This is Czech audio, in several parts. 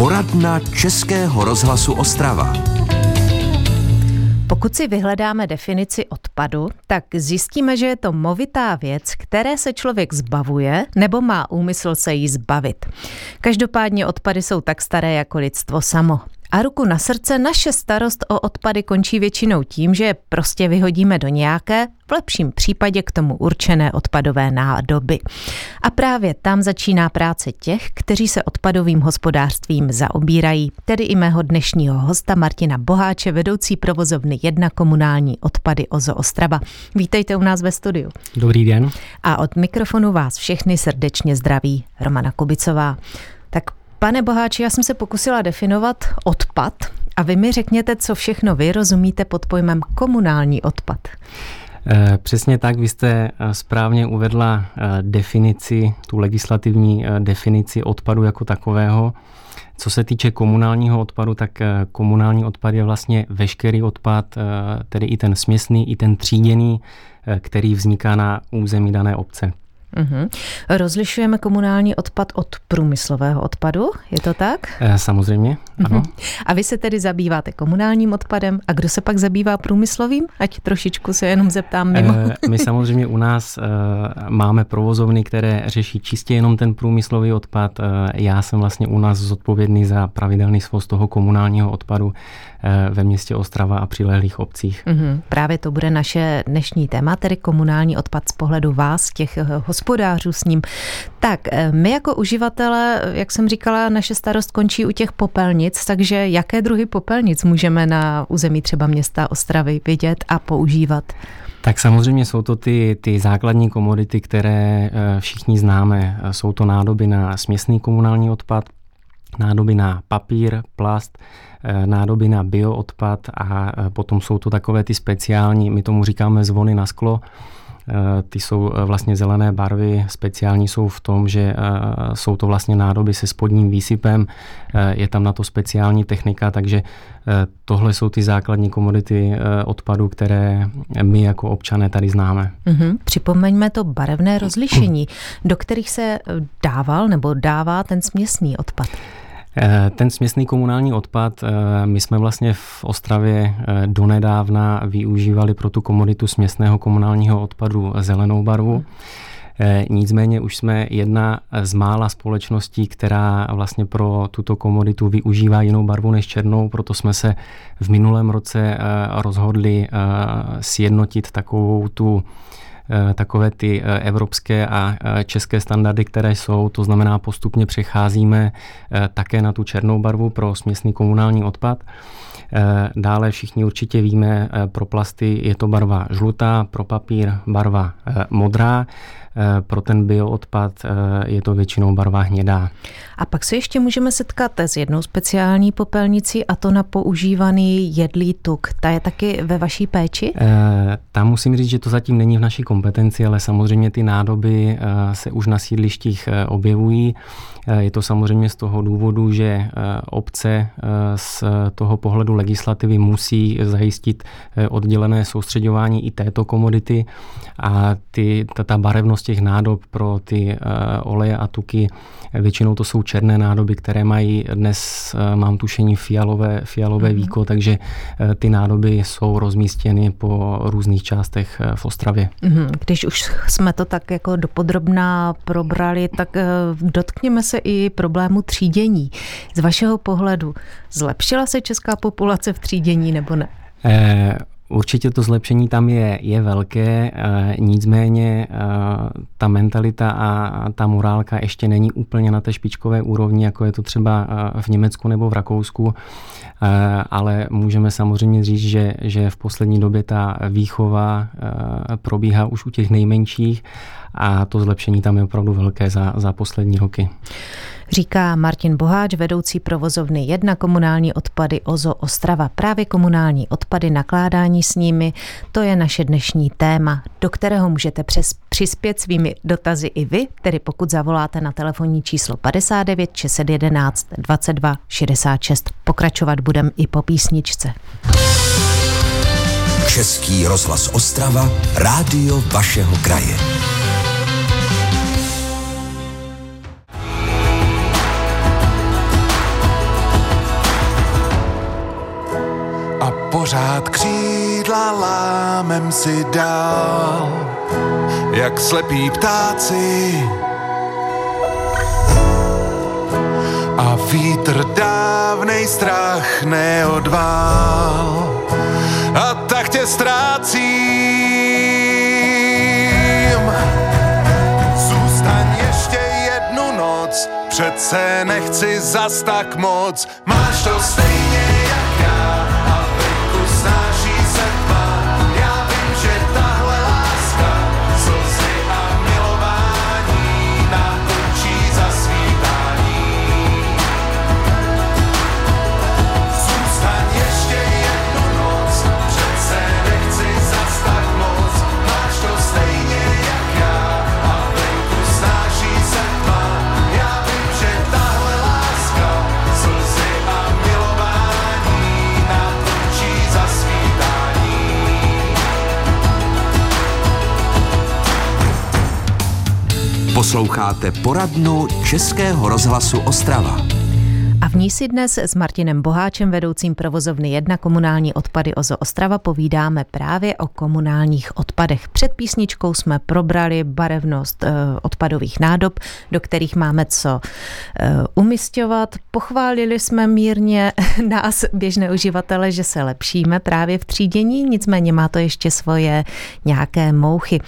Poradna Českého rozhlasu Ostrava. Pokud si vyhledáme definici odpadu, tak zjistíme, že je to movitá věc, které se člověk zbavuje nebo má úmysl se jí zbavit. Každopádně odpady jsou tak staré jako lidstvo samo. A ruku na srdce, naše starost o odpady končí většinou tím, že je prostě vyhodíme do nějaké, v lepším případě k tomu určené odpadové nádoby. A právě tam začíná práce těch, kteří se odpadovým hospodářstvím zaobírají, tedy i mého dnešního hosta Martina Boháče, vedoucí provozovny 1 komunální odpady OZO Ostrava. Vítejte u nás ve studiu. Dobrý den. A od mikrofonu vás všechny srdečně zdraví Romana Kubicová. Pane Boháči, já jsem se pokusila definovat odpad a vy mi řekněte, co všechno vy rozumíte pod pojmem komunální odpad. Eh, přesně tak, vy jste eh, správně uvedla eh, definici, tu legislativní definici odpadu jako takového. Co se týče komunálního odpadu, tak komunální odpad je vlastně veškerý odpad, tedy i ten směsný, i ten tříděný, který vzniká na území dané obce. Mm-hmm. Rozlišujeme komunální odpad od průmyslového odpadu, je to tak? E, samozřejmě, mm-hmm. ano. A vy se tedy zabýváte komunálním odpadem a kdo se pak zabývá průmyslovým? Ať trošičku se jenom zeptám mimo. E, my samozřejmě u nás e, máme provozovny, které řeší čistě jenom ten průmyslový odpad. E, já jsem vlastně u nás zodpovědný za pravidelný svoz toho komunálního odpadu e, ve městě Ostrava a přilehlých obcích. Mm-hmm. Právě to bude naše dnešní téma, tedy komunální odpad z pohledu vás, těch hospodářů s ním. Tak, eh, my jako uživatelé, jak jsem říkala, naše starost končí u těch popelnic, takže jaké druhy popelnic můžeme na území třeba města Ostravy vidět a používat? Tak samozřejmě jsou to ty, ty základní komodity, které eh, všichni známe. Jsou to nádoby na směsný komunální odpad, nádoby na papír, plast, eh, nádoby na bioodpad a potom jsou to takové ty speciální, my tomu říkáme zvony na sklo, ty jsou eh, vlastně zelené barvy, speciální jsou v tom, že eh, jsou to vlastně nádoby se spodním výsypem, je tam na to speciální technika, takže tohle jsou ty základní komodity odpadu, které my jako občané tady známe. Mm-hmm. Připomeňme to barevné rozlišení, do kterých se dával nebo dává ten směsný odpad. Eh, ten směsný komunální odpad, eh, my jsme vlastně v Ostravě eh, donedávna využívali pro tu komoditu směsného komunálního odpadu zelenou barvu. Nicméně už jsme jedna z mála společností, která vlastně pro tuto komoditu využívá jinou barvu než černou, proto jsme se v minulém roce rozhodli sjednotit takovou tu takové ty eh, evropské a eh, české standardy, které jsou, to znamená postupně přecházíme také na tu černou barvu pro směsný komunální odpad. Dále všichni určitě víme, pro plasty je to barva žlutá, pro papír barva modrá. Eh, pro ten bioodpad eh, je to většinou barva hnědá. A pak se ještě můžeme setkat s jednou speciální popelnicí a to na používaný jedlý tuk. Ta je taky ve vaší péči? Eh, tam musím říct, že to zatím není v naší kompetenci, ale samozřejmě ty nádoby se už na sídlištích objevují. Je to samozřejmě z toho důvodu, že obce z toho pohledu legislativy musí zajistit oddělené soustředování i této komodity a ty, ta, ta barevnost těch nádob pro ty uh, oleje a tuky, většinou to jsou černé nádoby, které mají dnes, uh, mám tušení, fialové, fialové mm-hmm. víko, takže uh, ty nádoby jsou rozmístěny po různých částech v Ostravě. Mm-hmm. Když už jsme to tak jako dopodrobná probrali, tak dotkněme se i problému třídění. Z vašeho pohledu zlepšila se česká populace v třídění nebo ne? Eh, Určitě to zlepšení tam je, je velké, eh, nicméně eh, ta mentalita a ta morálka ještě není úplně na té špičkové úrovni, jako je to třeba eh, v Německu nebo v Rakousku, ale můžeme samozřejmě říct, že, že v poslední době ta výchova probíhá už u těch nejmenších a to zlepšení tam je opravdu velké za, za poslední roky. Říká Martin Boháč, vedoucí provozovny 1 komunální odpady OZO Ostrava. Právě komunální odpady, nakládání s nimi, to je naše dnešní téma, do kterého můžete přes, přispět svými dotazy i vy, tedy pokud zavoláte na telefonní číslo 59 611 22 66. Pokračovat budem i po písničce. Český rozhlas Ostrava, rádio vašeho kraje. Pořád křídla lámem si dál, jak slepí ptáci. A vítr dávnej strach neodvál. A tak tě ještě jednu noc, přece nechci zas tak moc, máš to stejně Posloucháte poradnu Českého rozhlasu Ostrava. A v ní si dnes s Martinem Boháčem, vedoucím provozovny 1 komunální odpady OZO Ostrava, povídáme právě o komunálních odpadech. Před písničkou jsme probrali barevnost e, odpadových nádob, do kterých máme co e, umistovat. Pochválili jsme mírně nás, běžné uživatele, že se lepšíme právě v třídění, nicméně má to ještě svoje nějaké mouchy.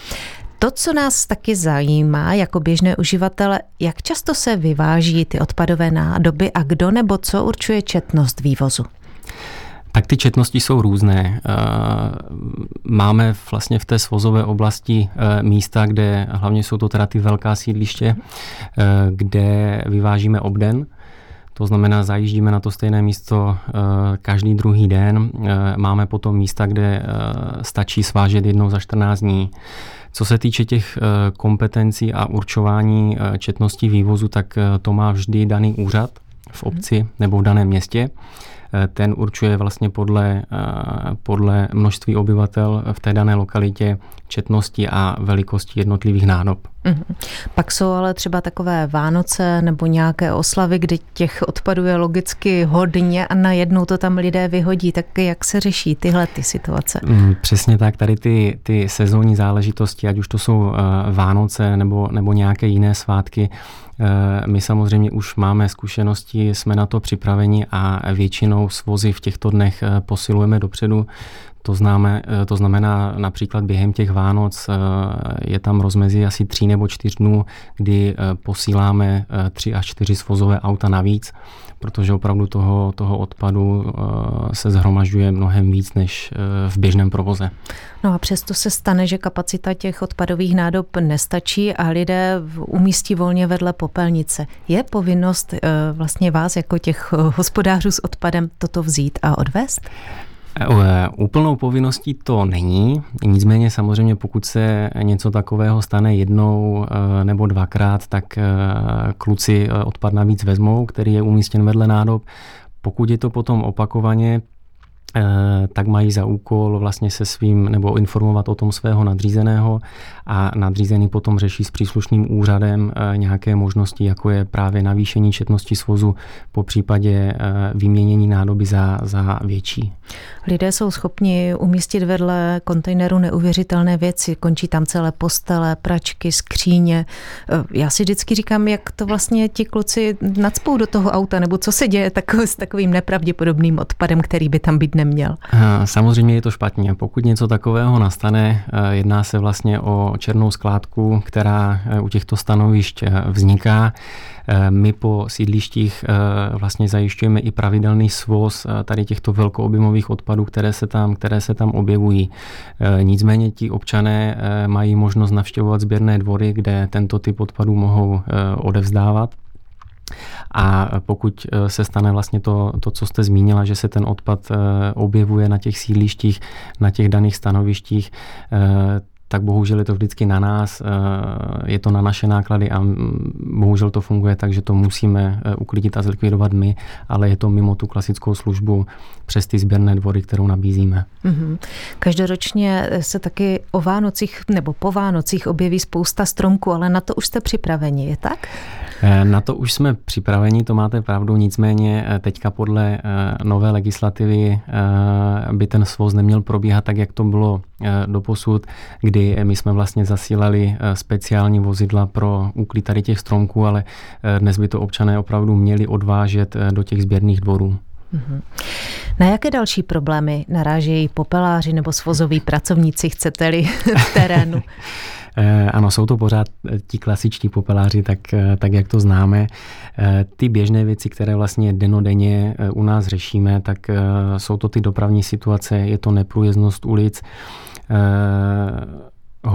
To, co nás taky zajímá jako běžné uživatele, jak často se vyváží ty odpadové nádoby a kdo nebo co určuje četnost vývozu? Tak ty četnosti jsou různé. Eh, máme vlastně v té svozové oblasti eh, místa, kde hlavně jsou to teda ty velká sídliště, eh, kde vyvážíme obden. To znamená, zajíždíme na to stejné místo každý druhý den. Máme potom místa, kde stačí svážet jednou za 14 dní. Co se týče těch eh, kompetencí a určování eh, četnosti vývozu, tak eh, to má vždy daný úřad v obci nebo v daném městě. Ten určuje vlastně podle, podle množství obyvatel v té dané lokalitě četnosti a velikosti jednotlivých nádob. Mm-hmm. Pak jsou ale třeba takové Vánoce nebo nějaké oslavy, kdy těch odpadů je logicky hodně a najednou to tam lidé vyhodí. Tak jak se řeší tyhle ty situace? Mm, přesně tak, tady ty, ty sezónní záležitosti, ať už to jsou uh, Vánoce nebo, nebo nějaké jiné svátky, uh, my samozřejmě už máme zkušenosti, jsme na to připraveni a většinou svozy v těchto dnech uh, posilujeme dopředu. To, známe, eh, to znamená například během těch Vánoc eh, je tam rozmezí asi tří nebo čtyř dnů, kdy eh, posíláme tři až čtyři svozové auta navíc, protože opravdu toho, toho odpadu se zhromažďuje mnohem víc než v běžném provoze. No a přesto se stane, že kapacita těch odpadových nádob nestačí a lidé umístí volně vedle popelnice. Je povinnost vlastně vás jako těch hospodářů s odpadem toto vzít a odvést? Eh, úplnou povinností to není, nicméně samozřejmě pokud se něco takového stane jednou eh, nebo dvakrát, tak eh, kluci odpad navíc vezmou, který je umístěn vedle nádob. Pokud je to potom opakovaně, tak mají za úkol vlastně se svým nebo informovat o tom svého nadřízeného a nadřízený potom řeší s příslušným úřadem eh, nějaké možnosti, jako je právě navýšení četnosti svozu, po případě eh, vyměnění nádoby za, za větší. Lidé jsou schopni umístit vedle kontejneru neuvěřitelné věci. Končí tam celé postele, pračky, skříně. Já si vždycky říkám, jak to vlastně ti kluci nadspou do toho auta, nebo co se děje takový, s takovým nepravděpodobným odpadem, který by tam být neměl. Samozřejmě je to špatně. Pokud něco takového nastane, eh, jedná se vlastně o černou skládku, která eh, u těchto stanovišť eh, vzniká. My po sídlištích vlastně zajišťujeme i pravidelný svoz tady těchto velkoobjemových odpadů, které se tam, které se tam objevují. Nicméně ti občané mají možnost navštěvovat sběrné dvory, kde tento typ odpadů mohou odevzdávat. A pokud eh, se stane vlastně to, to, co jste zmínila, že se ten odpad eh, objevuje na těch sídlištích, na těch daných stanovištích, eh, tak bohužel je to vždycky na nás, je to na naše náklady a bohužel to funguje tak, že to musíme uklidit a zlikvidovat my, ale je to mimo tu klasickou službu přes ty sběrné dvory, kterou nabízíme. Mm-hmm. Každoročně se taky o Vánocích nebo po Vánocích objeví spousta stromků, ale na to už jste připraveni, je tak? Eh, na to už jsme připraveni, to máte pravdu, nicméně eh, teďka podle eh, nové legislativy by ten svoz neměl probíhat tak, jak to bylo doposud, kdy my jsme vlastně zasílali speciální vozidla pro úklid tady těch stromků, ale dnes by to občané opravdu měli odvážet do těch sběrných dvorů. Mhm. Na jaké další problémy narážejí popeláři nebo svozoví pracovníci, chcete-li v terénu? Eh, ano, jsou to pořád eh, ti klasičtí popeláři, tak, eh, tak jak to známe. Ty běžné věci, které vlastně denodenně u nás řešíme, tak jsou to ty dopravní situace, je to neprůjezdnost ulic, 呃，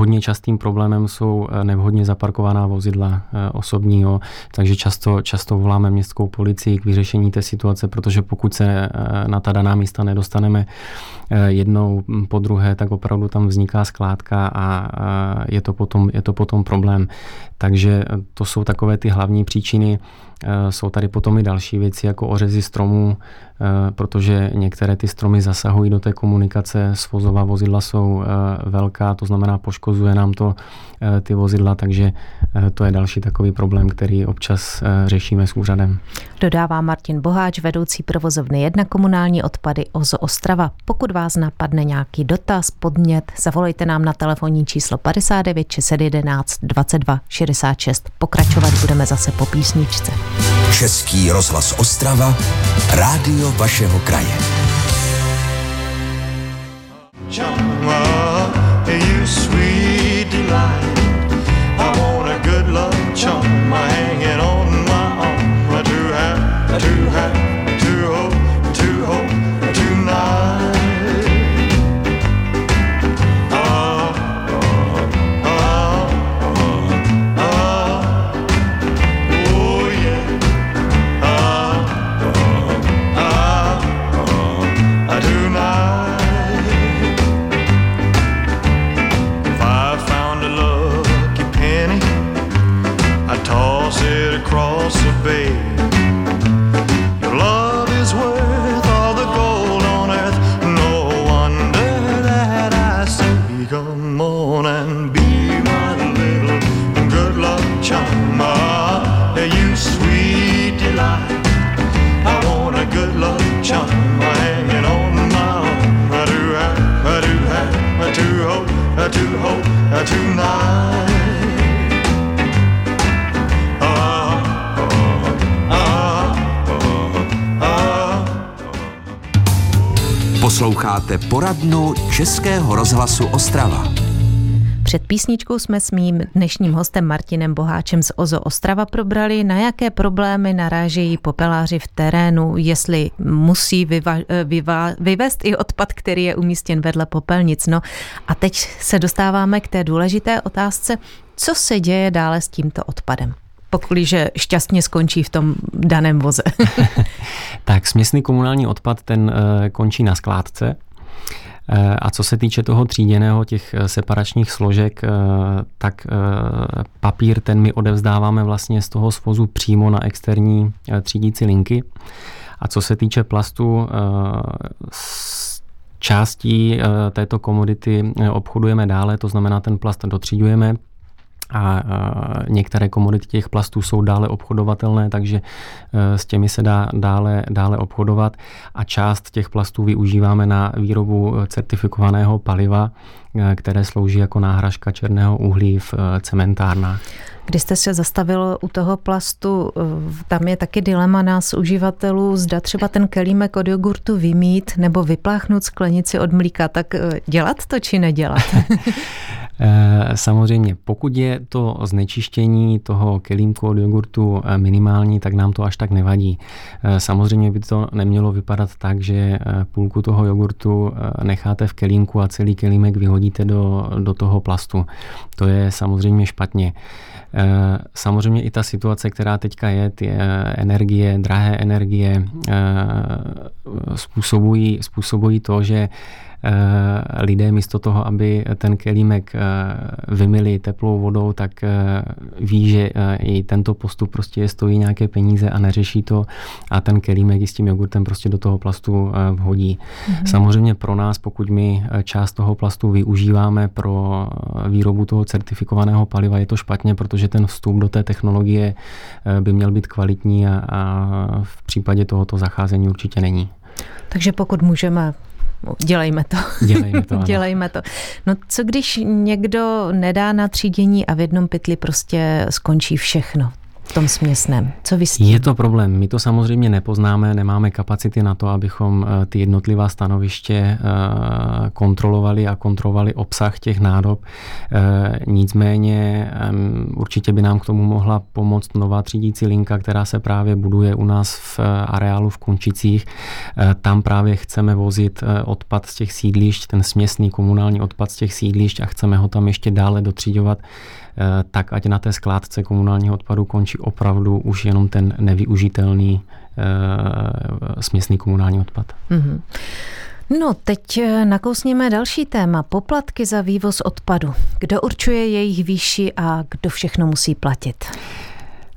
Hodně častým problémem jsou eh, nevhodně zaparkovaná vozidla eh, osobního, takže často, často voláme městskou policii k vyřešení té situace, protože pokud se eh, na ta daná místa nedostaneme jednou po druhé, tak opravdu tam vzniká skládka a je to potom, je to potom problém. Takže to jsou takové ty hlavní příčiny. Jsou tady potom i další věci, jako ořezy stromů, protože některé ty stromy zasahují do té komunikace. Svozová vozidla jsou velká, to znamená poškozuje nám to eh, ty vozidla, takže eh, to je další takový problém, který občas eh, řešíme s úřadem. Dodává Martin Boháč, vedoucí provozovny 1 komunální odpady OZO Ostrava. Pokud vás napadne nějaký dotaz, podnět, zavolejte nám na telefonní číslo 59 611 22 66. Pokračovat budeme zase po písničce. Český rozhlas Ostrava, rádio vašeho kraje. Čau, you sweet it across the bay. Posloucháte poradnu Českého rozhlasu Ostrava. Před písničkou jsme s mým dnešním hostem Martinem Boháčem z OZO Ostrava probrali, na jaké problémy narážejí popeláři v terénu, jestli musí vyva, vyva, vyvést i odpad, který je umístěn vedle popelnic. No a teď se dostáváme k té důležité otázce, co se děje dále s tímto odpadem že šťastně skončí v tom daném voze. tak směsný komunální odpad, ten eh, končí na skládce, a co se týče toho tříděného, těch eh, separačních složek, tak papír ten my odevzdáváme vlastně z toho svozu přímo na externí třídící linky. A co se týče plastu, částí této komodity obchodujeme dále, to znamená ten plast dotřídujeme, a některé komodity těch plastů jsou dále obchodovatelné, takže e, s těmi se dá dále, dále obchodovat a část těch plastů využíváme na výrobu certifikovaného paliva, e, které slouží jako náhražka černého uhlí v e, cementárnách. Když jste se zastavil u toho plastu, tam je taky dilema nás uživatelů, zda třeba ten kelímek od jogurtu vymít nebo vypláchnout sklenici od mlíka, tak dělat to či nedělat? Eh, samozřejmě, pokud je to znečištění toho kelímku od jogurtu eh, minimální, tak nám to až tak nevadí. Eh, samozřejmě by to nemělo vypadat tak, že půlku toho jogurtu necháte v kelímku a celý kelímek vyhodíte do, do toho plastu. To je samozřejmě špatně. Samozřejmě i ta situace, která teďka je, ty energie, drahé energie, způsobují, způsobují to, že Eh, lidé místo toho, aby ten kelímek eh, vymili teplou vodou, tak eh, ví, že i tento postup prostě stojí nějaké peníze a neřeší to a ten kelímek s tím jogurtem prostě do toho plastu vhodí. Mm-hmm. Samozřejmě pro nás, pokud my část toho plastu využíváme pro výrobu toho certifikovaného paliva, je to špatně, protože ten vstup do té technologie by měl být kvalitní a, a v případě tohoto zacházení určitě není. Takže pokud můžeme Dělejme to. Dělejme to. Dělejme to. No co když někdo nedá na třídění a v jednom pytli prostě skončí všechno? V tom směsném. Co vy s? Je to problém. My to samozřejmě nepoznáme, nemáme kapacity na to, abychom eh, ty jednotlivá stanoviště eh, kontrolovali a kontrolovali obsah těch nádob. Eh, nicméně určitě by nám k tomu mohla pomoct nová třídící linka, která se právě buduje u nás v areálu v Kunčicích. Tam právě chceme vozit odpad z těch sídlišť, ten směsný komunální odpad z těch sídlišť a chceme ho tam ještě dále dotříďovat Eh, tak ať na té skládce komunálního odpadu končí opravdu už jenom ten nevyužitelný eh, směsný komunální odpad. Mm-hmm. No, teď eh, nakousněme další téma. Poplatky za vývoz odpadu. Kdo určuje jejich výši a kdo všechno musí platit?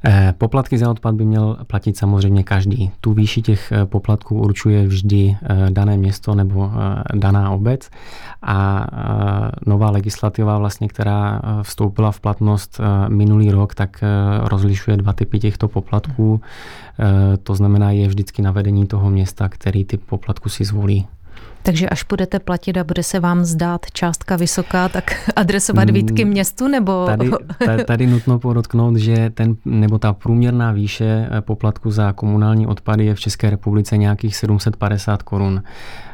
Eh, poplatky za odpad by měl platit samozřejmě každý. Tu výši těch eh, poplatků určuje vždy eh, dané město nebo daná obec a nová legislativa, vlastně, která vstoupila v platnost minulý rok, tak rozlišuje dva typy těchto poplatků. To znamená, je vždycky navedení toho města, který typ poplatku si zvolí. Takže až budete platit a bude se vám zdát částka vysoká, tak adresovat mm, výtky městu nebo... Tady, tady, tady nutno podotknout, že ten, nebo ta průměrná výše poplatku za komunální odpady je v České republice nějakých 750 korun.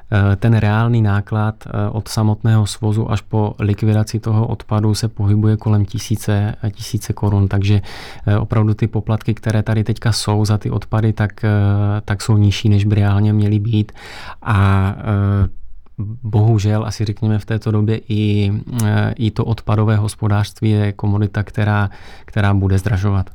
Eh, ten reálný náklad eh, od samotného svozu až po likvidaci toho odpadu se pohybuje kolem tisíce, tisíce korun, takže eh, opravdu ty poplatky, které tady teďka jsou za ty odpady, tak, tak jsou nižší, než by reálně měly být a Bohužel, asi řekněme v této době, i, i to odpadové hospodářství je komodita, která, která bude zdražovat.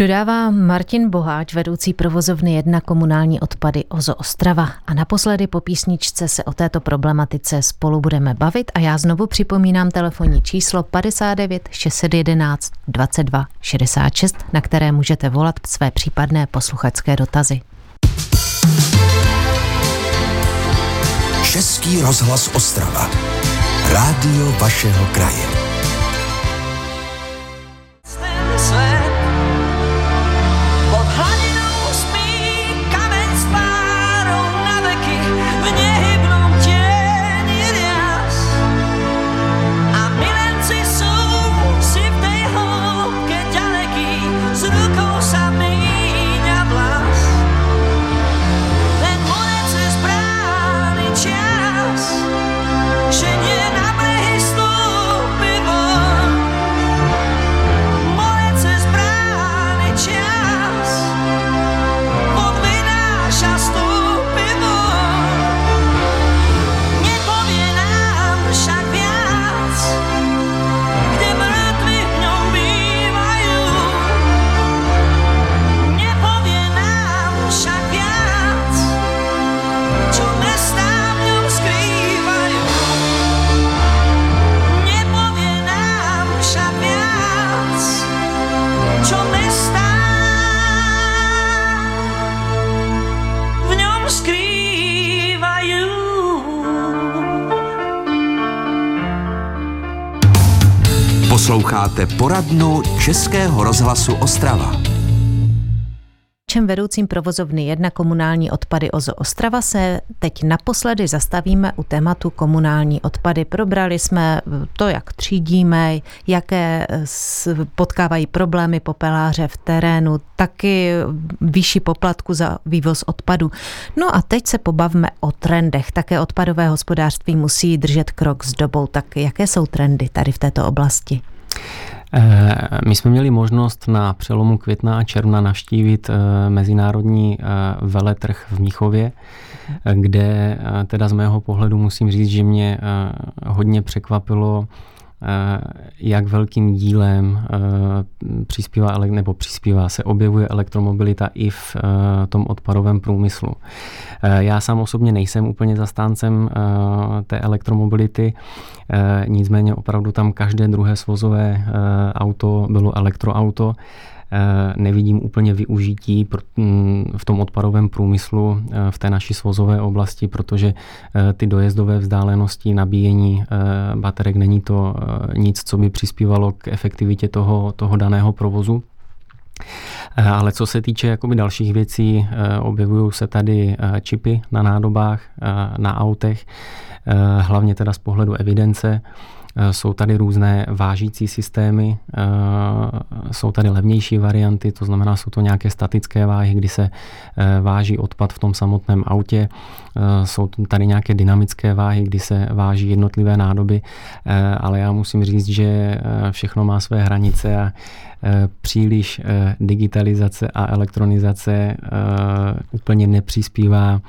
Dodává Martin Boháč, vedoucí provozovny jedna komunální odpady Ozo Ostrava. A naposledy po písničce se o této problematice spolu budeme bavit a já znovu připomínám telefonní číslo 59 611 22 66, na které můžete volat své případné posluchačské dotazy. Český rozhlas Ostrava. Rádio vašeho kraje. Posloucháte poradnu Českého rozhlasu Ostrava. Čem vedoucím provozovny jedna komunální odpady OZO Ostrava se teď naposledy zastavíme u tématu komunální odpady. Probrali jsme to, jak třídíme, jaké potkávají problémy popeláře v terénu, taky výši poplatku za vývoz odpadu. No a teď se pobavme o trendech. Také odpadové hospodářství musí držet krok s dobou. Tak jaké jsou trendy tady v této oblasti? Eh, my jsme měli možnost na přelomu května a června navštívit eh, mezinárodní eh, veletrh v Míchově, kde teda z mého pohledu musím říct, že mě hodně překvapilo jak velkým dílem přispívá, nebo přispívá, se objevuje elektromobilita i v tom odpadovém průmyslu. Já sám osobně nejsem úplně zastáncem té elektromobility, nicméně opravdu tam každé druhé svozové auto bylo elektroauto. Eh, nevidím úplně využití mm, v tom odpadovém průmyslu eh, v té naší svozové oblasti, protože eh, ty dojezdové vzdálenosti nabíjení baterek není to nic, co by přispívalo k efektivitě toho, toho daného provozu. Ale co se týče jakoby dalších věcí, objevují se tady čipy na nádobách, na autech, hlavně teda z pohledu evidence. Eh, jsou tady různé vážící systémy, eh, jsou tady levnější varianty, to znamená, jsou to nějaké statické váhy, kdy se eh, váží odpad v tom samotném autě. Jsou tady nějaké dynamické váhy, kdy se váží jednotlivé nádoby, ale já musím říct, že všechno má své hranice a příliš digitalizace a elektronizace úplně nepřispívá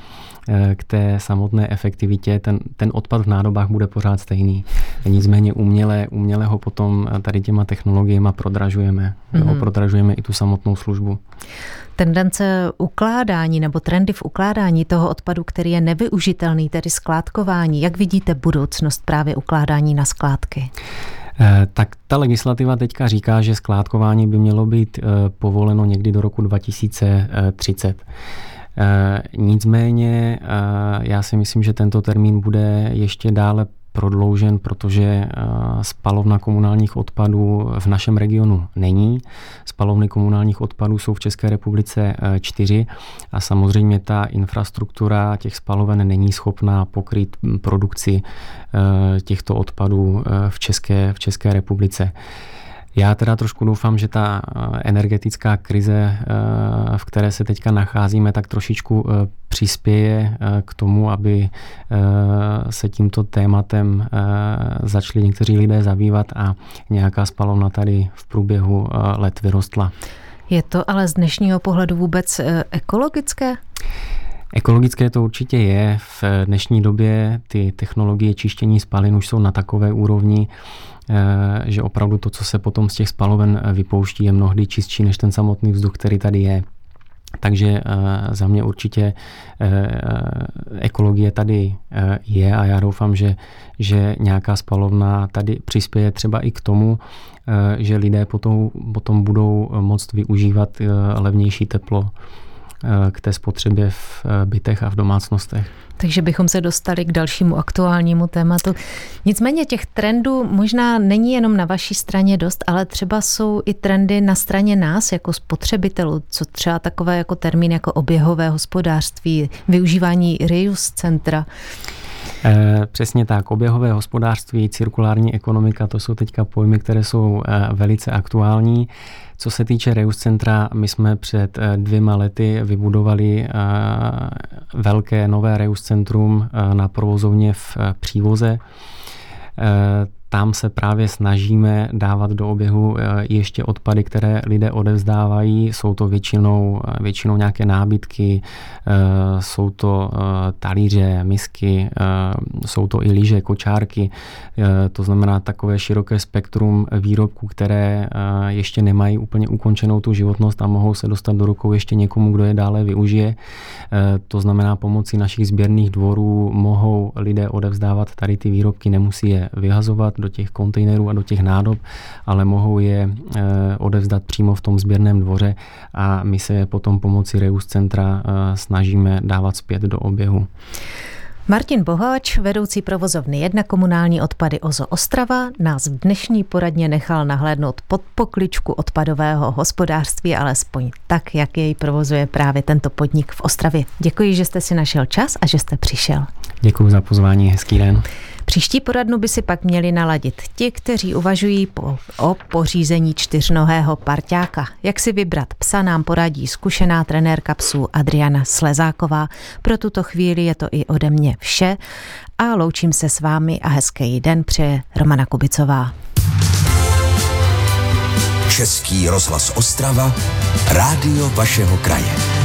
k té samotné efektivitě. Ten, ten odpad v nádobách bude pořád stejný. Nicméně uměle, uměle ho potom tady těma technologiemi prodražujeme. Mm-hmm. Jo, prodražujeme i tu samotnou službu. Tendence ukládání nebo trendy v ukládání toho odpadu, který je nevyužitelný, tedy skládkování. Jak vidíte budoucnost právě ukládání na skládky? Eh, tak ta legislativa teďka říká, že skládkování by mělo být eh, povoleno někdy do roku 2030. Eh, nicméně já si myslím, že tento termín bude ještě dále prodloužen, protože eh, spalovna komunálních odpadů v našem regionu není. Spalovny komunálních odpadů jsou v České republice eh, čtyři a samozřejmě ta infrastruktura těch spaloven není schopná pokryt produkci eh, těchto odpadů v České, v České republice. Já teda trošku doufám, že ta eh, energetická krize, eh, v které se teďka nacházíme, tak trošičku eh, přispěje k tomu, aby se tímto tématem začali někteří lidé zabývat a nějaká spalovna tady v průběhu let vyrostla. Je to ale z dnešního pohledu vůbec ekologické? Ekologické to určitě je. V dnešní době ty technologie čištění spalin už jsou na takové úrovni, že opravdu to, co se potom z těch spaloven eh, vypouští, je mnohdy čistší než ten samotný vzduch, který tady je. Takže eh, za mě určitě ekologie tady je a já doufám, že, že nějaká spalovna tady přispěje třeba i k tomu, že lidé potom, potom budou moct využívat levnější teplo k té spotřebě v bytech a v domácnostech. Takže bychom se dostali k dalšímu aktuálnímu tématu. Nicméně těch trendů možná není jenom na vaší straně dost, ale třeba jsou i trendy na straně nás jako spotřebitelů, co třeba takové jako termín jako oběhové hospodářství, využívání reuse centra. Eh, přesně tak, oběhové hospodářství, cirkulární ekonomika, to jsou teďka pojmy, které jsou eh, velice aktuální. Co se týče Reus Centra, my jsme před eh, dvěma lety vybudovali velké nové Reus Centrum na provozovně v Přívoze tam se právě snažíme dávat do oběhu eh, ještě odpady, které lidé odevzdávají. Jsou to většinou, eh, většinou nějaké nábytky, eh, jsou to talíře, misky, jsou to i lyže, kočárky. To znamená takové široké spektrum výrobků, které ještě nemají úplně ukončenou tu životnost a mohou se dostat do rukou ještě někomu, kdo je dále využije. To znamená pomocí našich sběrných dvorů mohou lidé odevzdávat tady ty výrobky, nemusí je vyhazovat, do těch kontejnerů a do těch nádob, ale mohou je eh, odevzdat přímo v tom sběrném dvoře a my se je potom pomocí Reus centra eh, snažíme dávat zpět do oběhu. Martin Boháč, vedoucí provozovny jedna komunální odpady OZO Ostrava, nás v dnešní poradně nechal nahlédnout pod pokličku odpadového hospodářství, alespoň tak, jak jej provozuje právě tento podnik v Ostravě. Děkuji, že jste si našel čas a že jste přišel. Děkuji za pozvání, hezký den. Příští poradnu by si pak měli naladit ti, kteří uvažují po, o pořízení čtyřnohého parťáka. Jak si vybrat psa nám poradí zkušená trenérka psů Adriana Slezáková. Pro tuto chvíli je to i ode mě vše a loučím se s vámi a hezký den přeje Romana Kubicová. Český rozhlas Ostrava, rádio vašeho kraje.